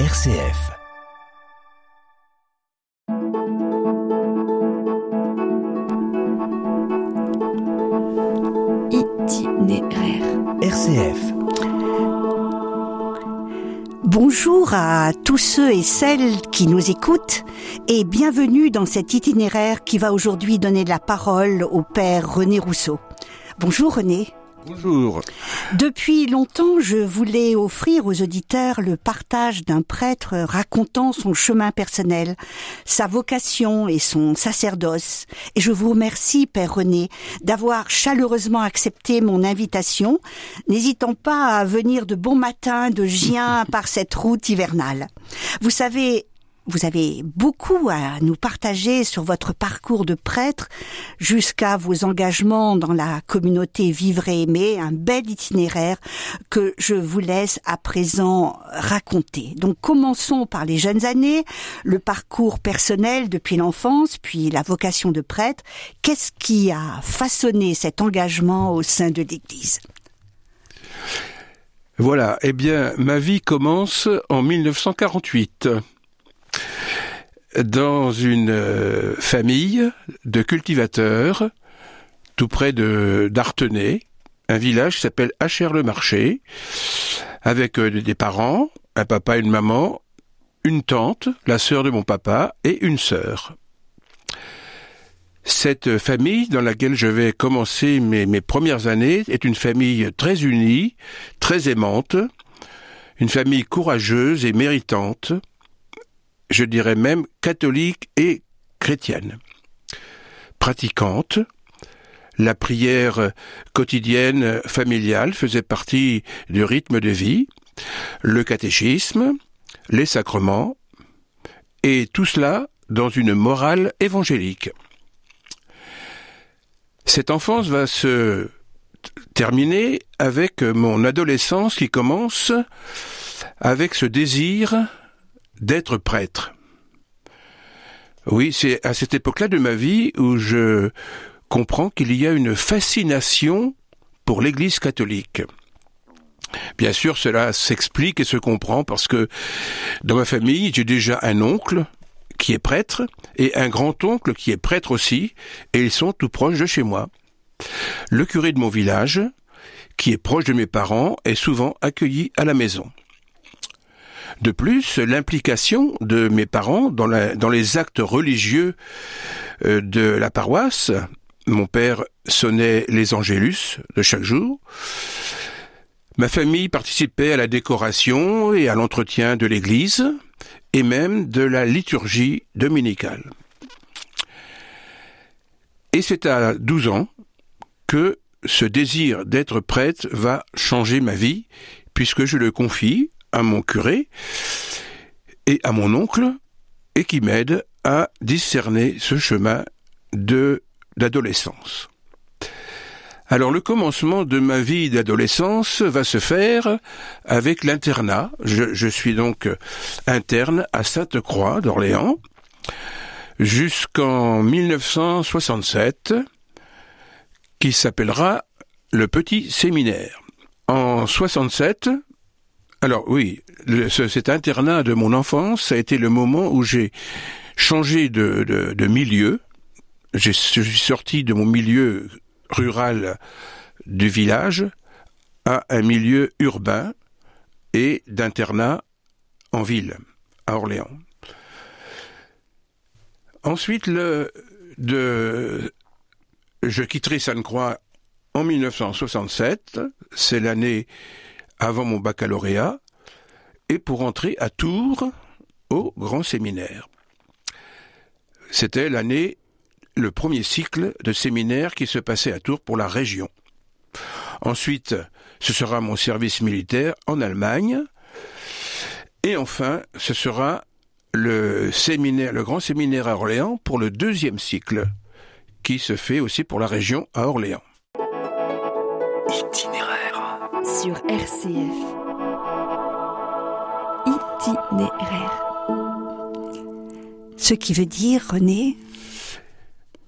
RCF. Itinéraire. RCF. Bonjour à tous ceux et celles qui nous écoutent et bienvenue dans cet itinéraire qui va aujourd'hui donner la parole au père René Rousseau. Bonjour René. Bonjour. Depuis longtemps, je voulais offrir aux auditeurs le partage d'un prêtre racontant son chemin personnel, sa vocation et son sacerdoce. Et je vous remercie, Père René, d'avoir chaleureusement accepté mon invitation, n'hésitant pas à venir de bon matin de Gien par cette route hivernale. Vous savez, vous avez beaucoup à nous partager sur votre parcours de prêtre jusqu'à vos engagements dans la communauté Vivre et Aimer, un bel itinéraire que je vous laisse à présent raconter. Donc commençons par les jeunes années, le parcours personnel depuis l'enfance, puis la vocation de prêtre. Qu'est-ce qui a façonné cet engagement au sein de l'Église? Voilà, eh bien, ma vie commence en 1948 dans une euh, famille de cultivateurs tout près de d'Artenay, un village qui s'appelle Achères-le-Marché, avec euh, des parents, un papa une maman, une tante, la sœur de mon papa, et une sœur. Cette famille dans laquelle je vais commencer mes premières années est une famille très unie, très aimante, une famille courageuse et méritante, je dirais même catholique et chrétienne. Pratiquante, la prière quotidienne familiale faisait partie du rythme de vie, le catéchisme, les sacrements, et tout cela dans une morale évangélique. Cette enfance va se terminer avec mon adolescence qui commence avec ce désir d'être prêtre. Oui, c'est à cette époque-là de ma vie où je comprends qu'il y a une fascination pour l'Église catholique. Bien sûr, cela s'explique et se comprend parce que dans ma famille, j'ai déjà un oncle qui est prêtre et un grand-oncle qui est prêtre aussi, et ils sont tout proches de chez moi. Le curé de mon village, qui est proche de mes parents, est souvent accueilli à la maison. De plus, l'implication de mes parents dans, les actes religieux euh, de la paroisse, mon père sonnait les angélus de chaque jour, ma famille participait à la décoration et à l'entretien de l'église, et même de la liturgie dominicale. Et c'est à 12 ans que ce désir d'être prêtre va changer ma vie, puisque je le confie à mon curé et à mon oncle, et qui m'aide à discerner ce chemin de d'adolescence. Alors le commencement de ma vie d'adolescence va se faire avec l'internat. Je, je, suis donc interne à Sainte-Croix d'Orléans jusqu'en 1967 qui s'appellera le Petit Séminaire. En 67, alors oui, cet internat de mon enfance, ça a été le moment où j'ai changé de milieu. Je suis sorti de mon milieu rural du village à un milieu urbain et d'internat en ville, à Orléans. Ensuite, le, de, je quitterai Sainte-Croix en 1967, c'est l'année avant mon baccalauréat, et pour entrer à Tours au grand séminaire. C'était l'année, le premier cycle de séminaire qui se passait à Tours pour la région. Ensuite, ce sera mon service militaire en Allemagne. Et enfin, ce sera le séminaire, le grand séminaire à Orléans pour le deuxième cycle, qui se fait aussi pour la région à Orléans. Sur RCF. Itinéraire. Ce qui veut dire, René?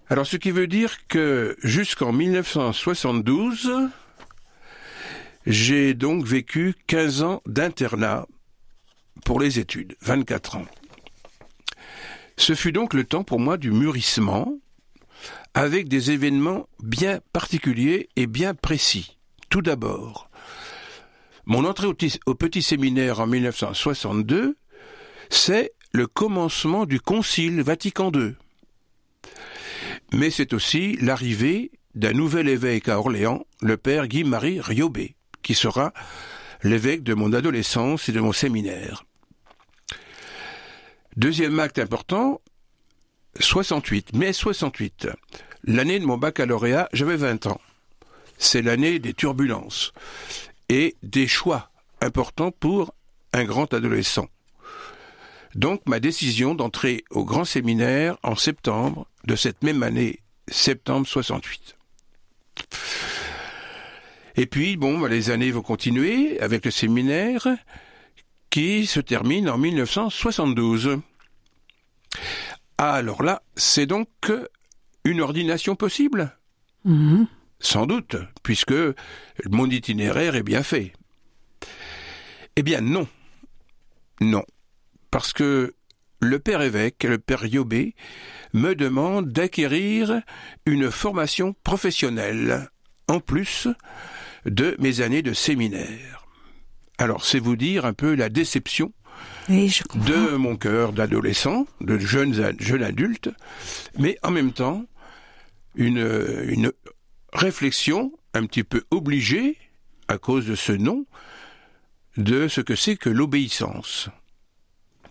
Alors, ce qui veut dire que jusqu'en 1972, j'ai donc vécu 15 ans d'internat pour les études, 24 ans. Ce fut donc le temps pour moi du mûrissement, avec des événements bien particuliers et bien précis. Tout d'abord, mon entrée au, petit séminaire en 1962, c'est le commencement du Concile Vatican II. Mais c'est aussi l'arrivée d'un nouvel évêque à Orléans, le père Guy-Marie Riobé, qui sera l'évêque de mon adolescence et de mon séminaire. Deuxième acte important, 68, mai 68. L'année de mon baccalauréat, j'avais 20 ans. C'est l'année des turbulences et des choix importants pour un grand adolescent. Donc ma décision d'entrer au grand séminaire en septembre de cette même année, septembre 68. Et puis, bon, bah, les années vont continuer avec le séminaire qui se termine en 1972. Ah, alors là, c'est donc une ordination possible? Mhm. Sans doute, puisque mon itinéraire est bien fait. Eh bien non. Non. Parce que le père évêque, le père Yobé, me demande d'acquérir une formation professionnelle, en plus de mes années de séminaire. Alors c'est vous dire un peu la déception Oui, je comprends. de mon cœur d'adolescent, de jeune, jeune adulte, mais en même temps, une, une réflexion un petit peu obligée, à cause de ce nom, de ce que c'est que l'obéissance.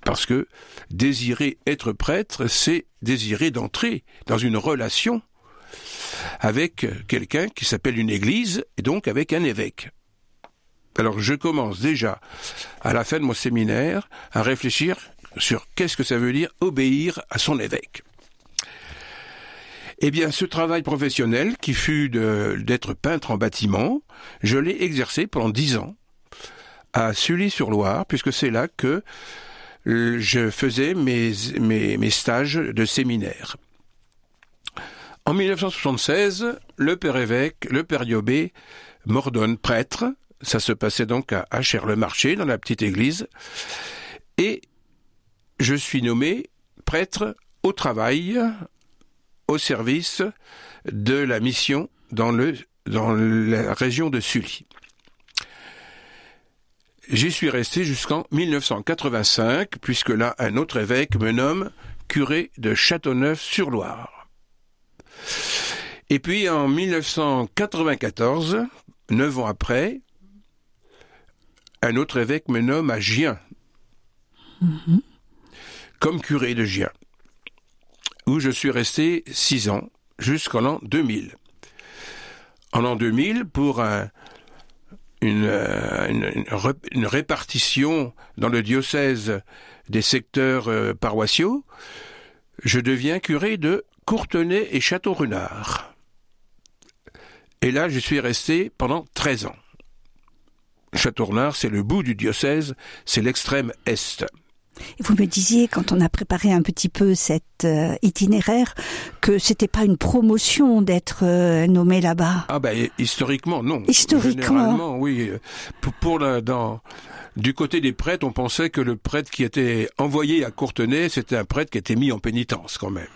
Parce que désirer être prêtre, c'est désirer d'entrer dans une relation avec quelqu'un qui s'appelle une église, et donc avec un évêque. Alors je commence déjà, à la fin de mon séminaire, à réfléchir sur qu'est-ce que ça veut dire obéir à son évêque. Eh bien, ce travail professionnel, qui fut d'être peintre en bâtiment, je l'ai exercé pendant dix ans à Sully-sur-Loire, puisque c'est là que euh, je faisais mes, stages de séminaire. En 1976, le père évêque, le père Yobé, m'ordonne prêtre. Ça se passait donc à Acher-le-Marché, dans la petite église. Et je suis nommé prêtre au travail, au service de la mission dans, le, dans la région de Sully. J'y suis resté jusqu'en 1985, puisque là, un autre évêque me nomme curé de Châteauneuf-sur-Loire. Et puis en 1994, neuf ans après, un autre évêque me nomme à Gien, comme curé de Gien, où je suis resté six ans, jusqu'en l'an 2000. En l'an 2000, pour un- une, euh, une répartition dans le diocèse des secteurs euh, paroissiaux, je deviens curé de Courtenay et Château-Renard. Et là, je suis resté pendant 13 ans. Château-Renard, c'est le bout du diocèse, c'est l'extrême est. Vous me disiez, quand on a préparé un petit peu cet euh, itinéraire, que c'était pas une promotion d'être euh, nommé là-bas. Ah ben historiquement non. Historiquement. Généralement oui. Pour, pour la, dans du côté des prêtres, on pensait que le prêtre qui était envoyé à Courtenay, c'était un prêtre qui était mis en pénitence quand même.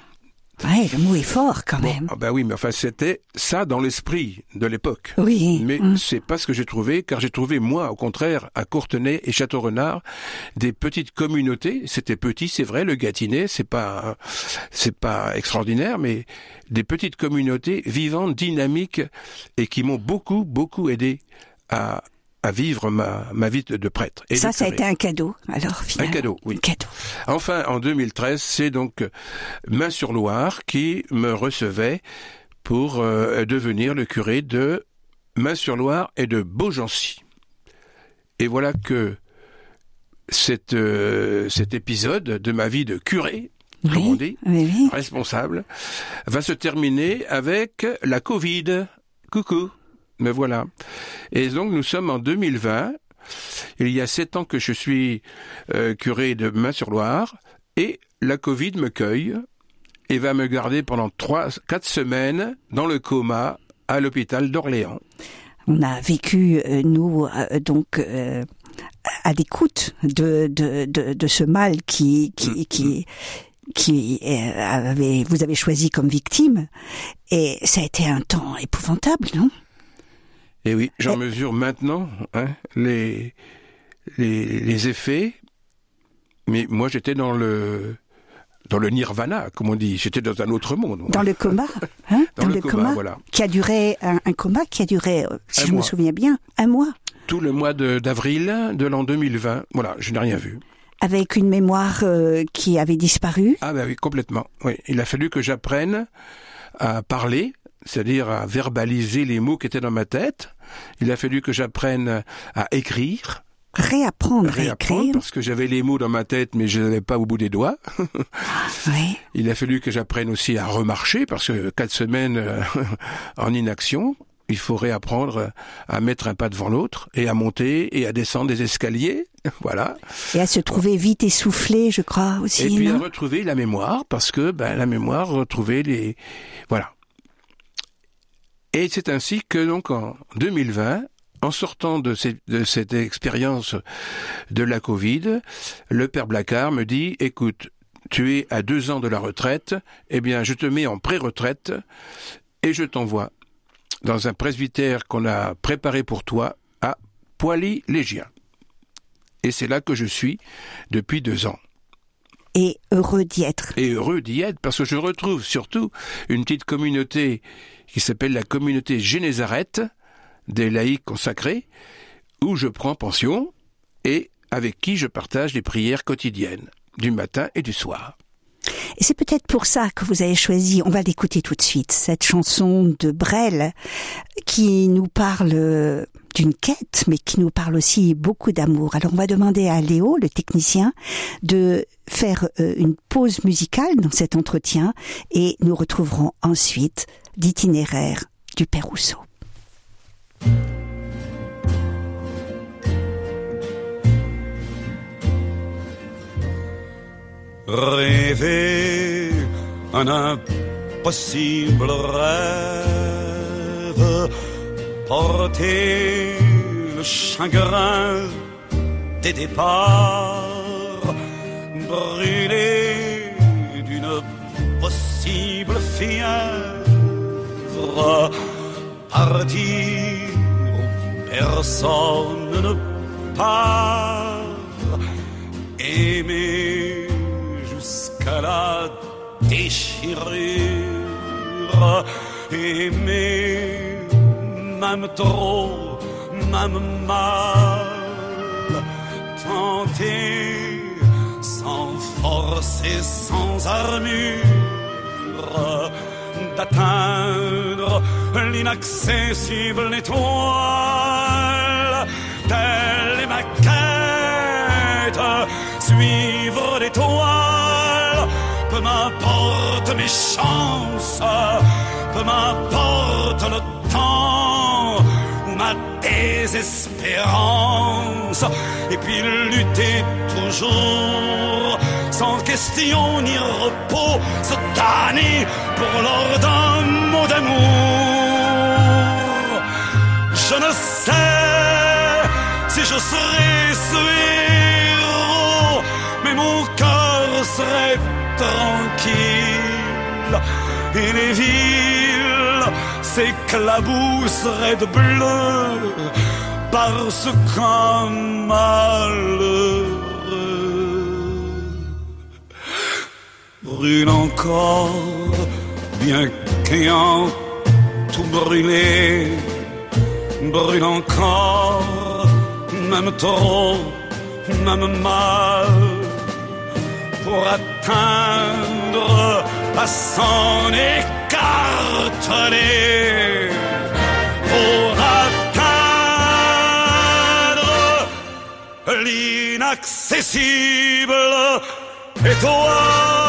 Ouais, le mot est fort quand même. Ah ben oui, mais enfin c'était ça dans l'esprit de l'époque. Oui. Mais hum. c'est pas ce que j'ai trouvé, car j'ai trouvé, moi, au contraire, à Courtenay et Château-Renard, des petites communautés. C'était petit, c'est vrai, le Gâtinais, c'est pas, c'est pas extraordinaire, mais des petites communautés vivantes, dynamiques, et qui m'ont beaucoup, beaucoup aidé à, à vivre ma, ma vie de, prêtre. Et Ça, ça a été un cadeau. Alors, Un cadeau, oui. Un cadeau. Enfin, en 2013, c'est donc Main-sur-Loire qui me recevait pour euh, devenir le curé de Main-sur-Loire et de Beaugency. Et voilà que cette, euh, cet épisode de ma vie de curé, comme on dit, oui, oui. responsable, va se terminer avec la Covid. Coucou, me voilà. Et donc nous sommes en 2020. Il y a sept ans que je suis euh, curé de Main-sur-Loire et la Covid me cueille et va me garder pendant trois, quatre semaines dans le coma à l'hôpital d'Orléans. On a vécu, euh, nous, euh, donc, à l'écoute de, de, de, de ce mal qui, qui, Mm, qui, qui euh, avait, vous avez choisi comme victime. Et ça a été un temps épouvantable, non? Et oui, j'en mesure maintenant hein, les, les, les effets. Mais moi, j'étais dans le dans le nirvana, comme on dit. J'étais dans un autre monde. moi. Dans le coma, hein Dans le coma, voilà. qui a duré un, un coma qui a duré, euh, si Un je me mois. souviens bien, un mois, Tout le mois de- d'avril de, l'an 2020. Voilà, je n'ai rien vu. avec une mémoire euh, qui avait disparu. Ah ben oui, complètement. Oui, il a fallu que j'apprenne à parler, c'est-à-dire à verbaliser les mots qui étaient dans ma tête. Il a fallu que j'apprenne à écrire, Réapprendre à réapprendre, écrire. parce que j'avais les mots dans ma tête, mais je n'avais pas au bout des doigts. Oui. Il a fallu que j'apprenne aussi à remarcher, parce que quatre semaines euh, en inaction, il faut réapprendre à mettre un pas devant l'autre, et à monter et à descendre des escaliers. Voilà. Et à se trouver vite essoufflé, je crois aussi. Et puis à retrouver la mémoire, parce que ben, la mémoire, retrouver les... Voilà. Et c'est ainsi que donc en 2020, en sortant de, cette expérience de la Covid, le père Blacard me dit, écoute, tu es à deux ans de la retraite, eh bien je te mets en pré-retraite et je t'envoie dans un presbytère qu'on a préparé pour toi à Poily-Légien. Et c'est là que je suis depuis deux ans Et heureux d'y être. et heureux d'y être parce que je retrouve surtout une petite communauté qui s'appelle la communauté Génézareth des laïcs consacrés où je prends pension et avec qui je partage les prières quotidiennes du matin et du soir. Et c'est peut-être pour ça que vous avez choisi, on va l'écouter tout de suite, cette chanson de Brel qui nous parle euh, d'une quête, mais qui nous parle aussi beaucoup d'amour. Alors on va demander à Léo, le technicien, de faire euh, une pause musicale dans cet entretien et nous retrouverons ensuite l'itinéraire du Père Rousseau. Rêver un impossible rêve, porter le chagrin des départs, brûler d'une possible fièvre, partir où personne ne part, aimer jusqu'à la déchirure, aimer même trop, même mal, tenter sans force et sans armure d'atteindre l'inaccessible étoile. Telle est ma quête, suivre l'étoile. Peu m'importe mes chances, peu m'importe le temps désespérance. Et puis lutter toujours, sans question ni repos, se damner pour l'ordre d'un mot d'amour. Je ne sais si je serai ce héros, mais mon cœur serait tranquille et les villes s'éclabousseraient de bleu parce qu'un malheureux. Brûle encore, bien qu'ayant tout brûlé, brûle encore, même trop, même mal, pour atteindre à s'en écarteler, pour atteindre l'inaccessible étoile.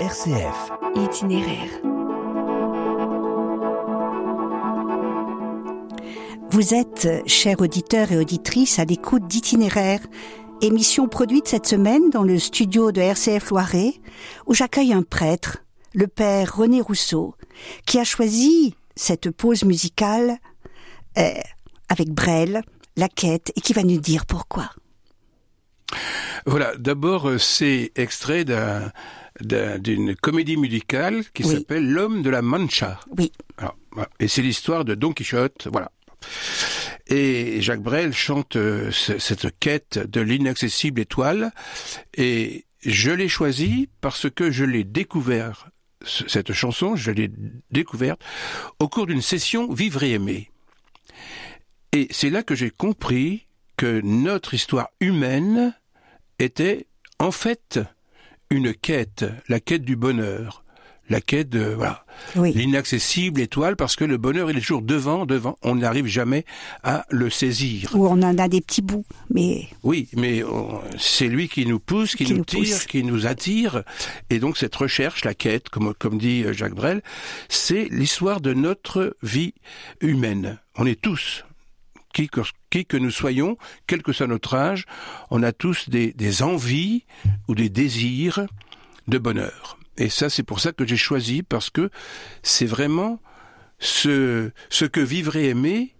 RCF. Itinéraire. Vous êtes, chers auditeurs et auditrices, à l'écoute d'Itinéraire, émission produite cette semaine dans le studio de RCF Loiret, où j'accueille un prêtre, le père René Rousseau, qui a choisi cette pause musicale euh, avec Brel, la quête, et qui va nous dire pourquoi. Voilà, d'abord, euh, c'est extrait d'un d'une comédie musicale qui s'appelle L'homme de la Mancha. Oui. Et c'est l'histoire de Don Quichotte, voilà. Et Jacques Brel chante euh, cette quête de l'inaccessible étoile. Et je l'ai choisi parce que je l'ai découvert, cette chanson, je l'ai découverte au cours d'une session Vivre et aimer. Et c'est là que j'ai compris que notre histoire humaine était en fait une quête, la quête du bonheur, la quête de voilà, l'inaccessible étoile, parce que le bonheur il est toujours devant, devant. On n'arrive jamais à le saisir. Ou on en a des petits bouts, mais oui, mais c'est lui qui nous pousse, qui, nous, tire, qui nous attire, et donc cette recherche, la quête, comme comme dit euh, Jacques Brel, c'est l'histoire de notre vie humaine. On est tous qui que, qui que, nous soyons, quel que soit notre âge, on a tous des, des envies ou des désirs de bonheur. Et ça, c'est pour ça que j'ai choisi, parce que c'est vraiment ce, que vivre et aimer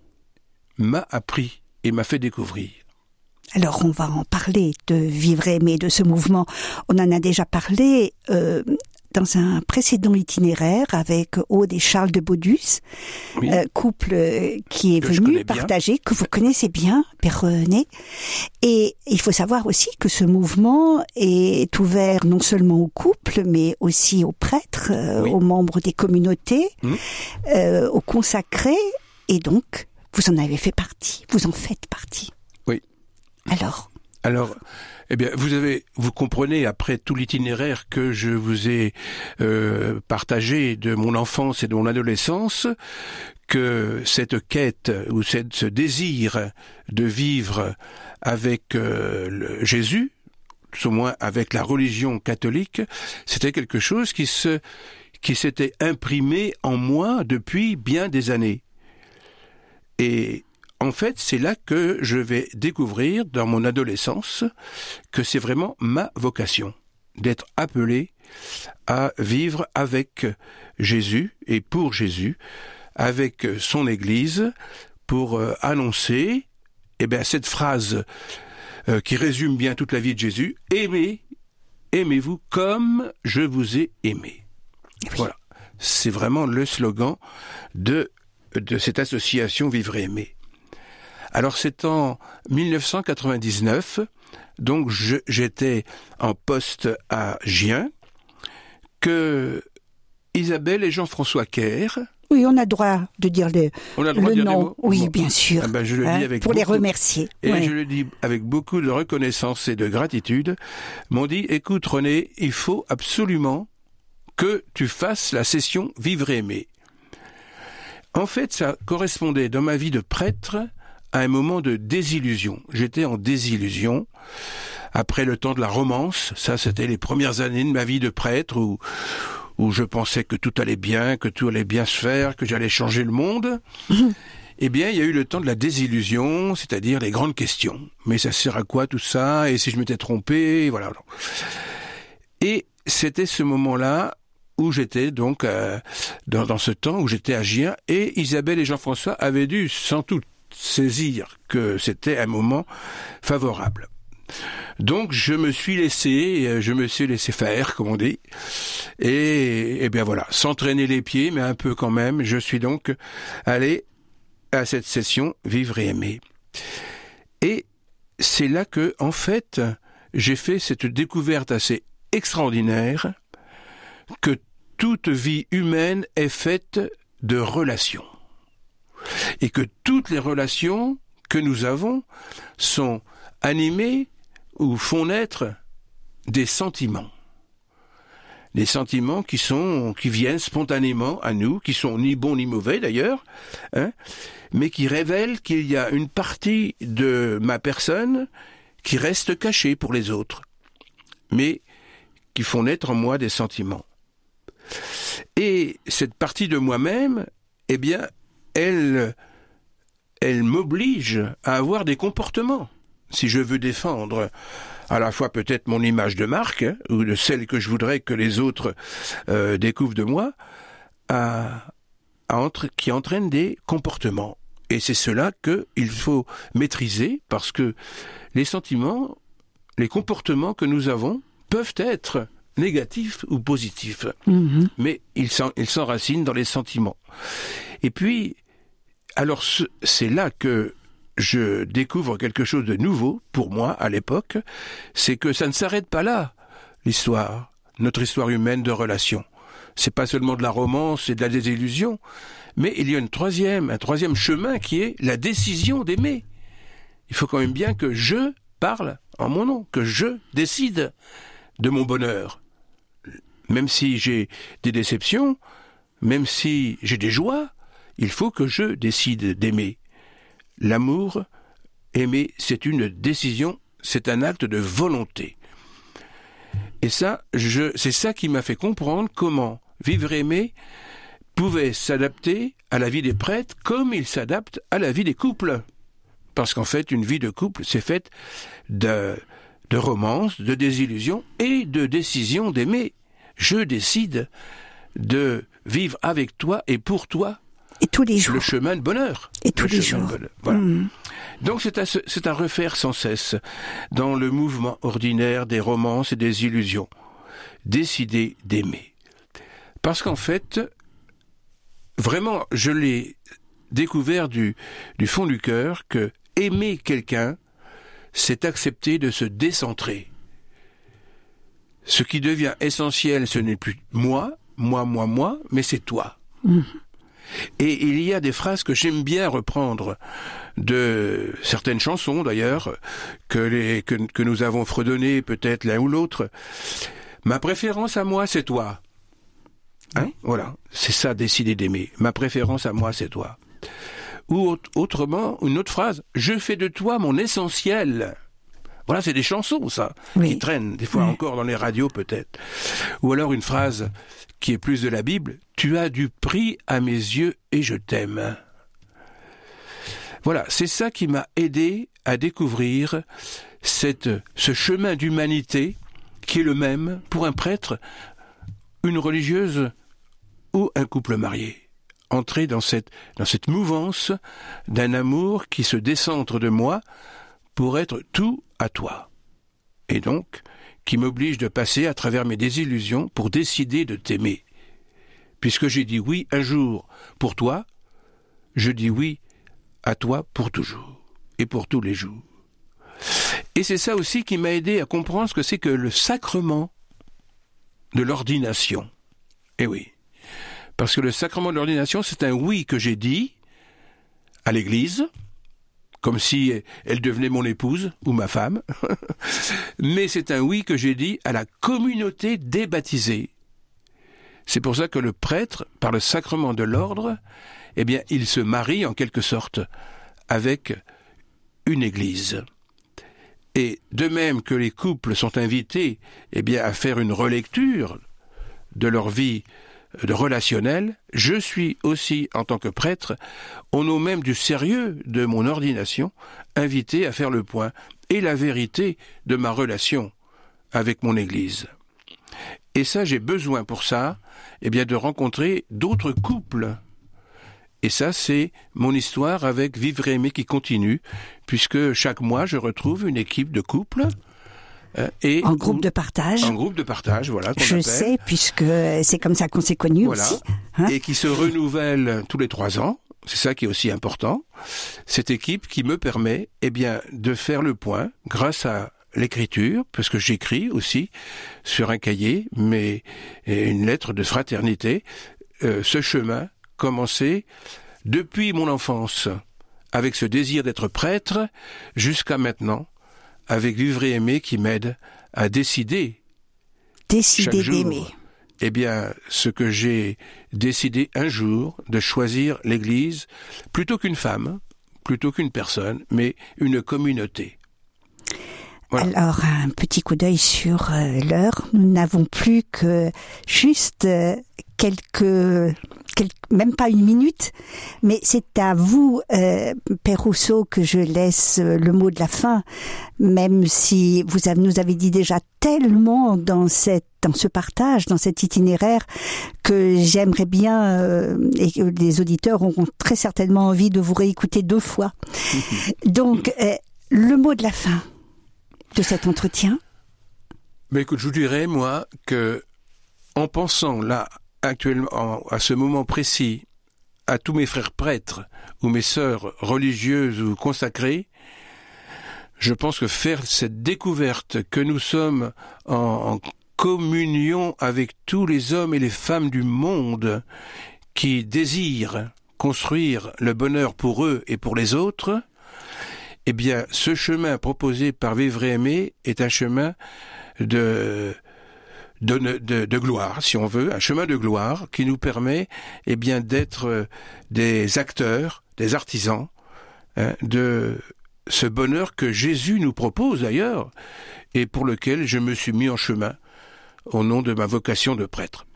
m'a appris et m'a fait découvrir. Alors on va en parler de vivre et aimer, de ce mouvement. On en a déjà parlé euh, dans un précédent itinéraire avec Aude et Charles de Baudus, euh, couple euh, qui est venu partager, que vous connaissez bien, Père René. Et il faut savoir aussi que ce mouvement est ouvert non seulement aux couples, mais aussi aux prêtres, euh, aux membres des communautés, mmh. aux consacrés. Et donc, vous en avez fait partie, vous en faites partie. Oui. Alors Alors, eh bien, vous avez, vous comprenez après tout l'itinéraire que je vous ai euh, partagé de mon enfance et de mon adolescence, que cette quête ou cette, ce désir de vivre avec euh, Jésus, au moins avec la religion catholique, c'était quelque chose qui se qui s'était imprimé en moi depuis bien des années. En fait, c'est là que je vais découvrir dans mon adolescence que c'est vraiment ma vocation d'être appelé à vivre avec Jésus et pour Jésus, avec son Église, pour euh, annoncer eh bien, cette phrase euh, qui résume bien toute la vie de Jésus, aimez, aimez-vous comme je vous ai aimé. Voilà, c'est vraiment le slogan de, de cette association Vivre et aimer. Alors c'est en 1999, donc j'étais en poste à Gien, que Isabelle et Jean-François Kerr, oui, on a droit de dire le, on a le, droit de dire nom. Oui, bien sûr. Ah ben, je le dis hein, avec pour les remercier. Et je le dis avec beaucoup de reconnaissance et de gratitude. M'ont dit, écoute René, il faut absolument que tu fasses la session Vivre et aimer. En fait, ça correspondait dans ma vie de prêtre à un moment de désillusion. J'étais en désillusion après le temps de la romance. Ça, c'était les premières années de ma vie de prêtre où, où je pensais que tout allait bien, que tout allait bien se faire, que j'allais changer le monde. Eh bien, il y a eu le temps de la désillusion, c'est-à-dire les grandes questions. Mais ça sert à quoi tout ça? Et si je m'étais trompé? Voilà. Et c'était ce moment-là où j'étais donc euh, dans, dans, ce temps où j'étais à Gien et Isabelle et Jean-François avaient dû sans doute saisir que c'était un moment favorable. Donc je me suis laissé, euh, je me suis laissé faire, comme on dit, et, et bien voilà, s'entraîner les pieds, mais un peu quand même. Je suis donc allé à cette session Vivre et aimer. Et c'est là que, en fait, j'ai fait cette découverte assez extraordinaire que toute vie humaine est faite de relations et que toutes les relations que nous avons sont animées ou font naître des sentiments. Des sentiments qui sont, qui viennent spontanément à nous, qui sont ni bons ni mauvais d'ailleurs, hein, mais qui révèlent qu'il y a une partie de ma personne qui reste cachée pour les autres, mais qui font naître en moi des sentiments. Et cette partie de moi-même, eh bien, elle, elle m'oblige à avoir des comportements. Si je veux défendre à la fois peut-être mon image de marque, hein, ou de celle que je voudrais que les autres euh, découvrent de moi, à, à entre, qui entraîne des comportements. Et c'est cela qu'il faut maîtriser, parce que les sentiments, les comportements que nous avons peuvent être négatifs ou positifs, Mhm. mais ils s'enracinent dans les sentiments. Et puis, alors ce- c'est là que je découvre quelque chose de nouveau pour moi à l'époque, c'est que ça ne s'arrête pas là, l'histoire, notre histoire humaine de relations. C'est pas seulement de la romance et de la désillusion, mais il y a une troisième, un troisième chemin qui est la décision d'aimer. Il faut quand même bien que je parle en mon nom, que je décide de mon bonheur. Même si j'ai des déceptions, même si j'ai des joies, il faut que je décide d'aimer. L'amour, aimer, c'est une décision, c'est un acte de volonté. Et ça, c'est ça qui m'a fait comprendre comment vivre aimer pouvait s'adapter à la vie des prêtres comme il s'adapte à la vie des couples. Parce qu'en fait, une vie de couple, c'est faite de, de romance, de désillusion et de décision d'aimer. Je décide de vivre avec toi et pour toi Et tous les jours. le chemin de bonheur. Et tous Le les jours. Voilà. Mhm. Donc c'est à, se- c'est à refaire sans cesse dans le mouvement ordinaire des romances et des illusions. Décider d'aimer. Parce qu'en fait, vraiment, je l'ai découvert du, du fond du cœur que aimer quelqu'un, c'est accepter de se décentrer. Ce qui devient essentiel, ce n'est plus moi, moi, moi, moi, mais c'est toi. Et il y a des phrases que j'aime bien reprendre de certaines chansons d'ailleurs que, les, que, que nous avons fredonnées peut-être l'un ou l'autre. Ma préférence à moi, c'est toi. Hein voilà, c'est ça, décider d'aimer. Ma préférence à moi, c'est toi. Ou aut- autrement, une autre phrase, je fais de toi mon essentiel. Voilà, c'est des chansons, ça, Oui. qui traînent, des fois Oui. encore dans les radios peut-être. Ou alors une phrase qui est plus de la Bible, tu as du prix à mes yeux et je t'aime. Voilà, c'est ça qui m'a aidé à découvrir cette, ce chemin d'humanité qui est le même pour un prêtre, une religieuse ou un couple marié. Entrer dans cette, dans cette mouvance d'un amour qui se décentre de moi pour être tout à toi. Et donc, qui m'oblige de passer à travers mes désillusions pour décider de t'aimer. Puisque j'ai dit oui un jour pour toi, je dis oui à toi pour toujours et pour tous les jours. Et c'est ça aussi qui m'a aidé à comprendre ce que c'est que le sacrement de l'ordination. Eh oui. Parce que le sacrement de l'ordination, c'est un oui que j'ai dit à l'Église, comme si elle devenait mon épouse ou ma femme, mais c'est un oui que j'ai dit à la communauté des baptisés. C'est pour ça que le prêtre, par le sacrement de l'ordre, eh bien, il se marie en quelque sorte avec une église. Et de même que les couples sont invités, eh bien, à faire une relecture de leur vie de relationnelle, je suis aussi, en tant que prêtre, au nom même du sérieux de mon ordination, invité à faire le point et la vérité de ma relation avec mon Église. Et ça, j'ai besoin pour ça, eh bien, de rencontrer d'autres couples. Et ça, c'est mon histoire avec Vivre Aimer qui continue, puisque chaque mois, je retrouve une équipe de couples. Euh, et En groupe de partage. en groupe de partage, voilà. Je appelle. sais, puisque c'est comme ça qu'on s'est connus Voilà. aussi. hein. et qui se renouvelle tous les trois ans. C'est ça qui est aussi important. Cette équipe qui me permet, eh bien, de faire le point grâce à l'écriture, parce que j'écris aussi sur un cahier, mais une lettre de fraternité, euh, ce chemin commencé depuis mon enfance, avec ce désir d'être prêtre, jusqu'à maintenant, avec Vivre et Aimer qui m'aide à décider Décider d'aimer. Eh bien, ce que j'ai décidé un jour de choisir l'Église plutôt qu'une femme, plutôt qu'une personne, mais une communauté. Voilà. Alors, un petit coup d'œil sur euh, l'heure. Nous n'avons plus que juste euh, quelques même pas une minute, mais c'est à vous, euh, Père Rousseau, que je laisse euh, le mot de la fin, même si vous nous avez dit déjà tellement dans cette dans ce partage, dans cet itinéraire, que j'aimerais bien, euh, et que les auditeurs auront très certainement envie de vous réécouter deux fois. Donc, le mot de la fin de cet entretien. Mais écoute, je vous dirais, moi, que en pensant là actuellement, à ce moment précis, à tous mes frères prêtres ou mes sœurs religieuses ou consacrées, je pense que faire cette découverte que nous sommes en, communion avec tous les hommes et les femmes du monde qui désirent construire le bonheur pour eux et pour les autres, eh bien, ce chemin proposé par Vivre et est un chemin de de, gloire, si on veut, un chemin de gloire qui nous permet eh d'être euh, des acteurs, des artisans hein, de ce bonheur que Jésus nous propose d'ailleurs et pour lequel je me suis mis en chemin au nom de ma vocation de prêtre.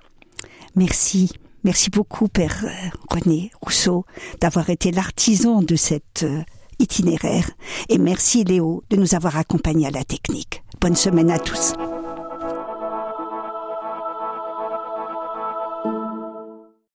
Merci. Merci beaucoup, Père euh, René Rousseau, d'avoir été l'artisan de cet euh, itinéraire. Et merci, Léo, de nous avoir accompagnés à la technique. Bonne semaine à tous.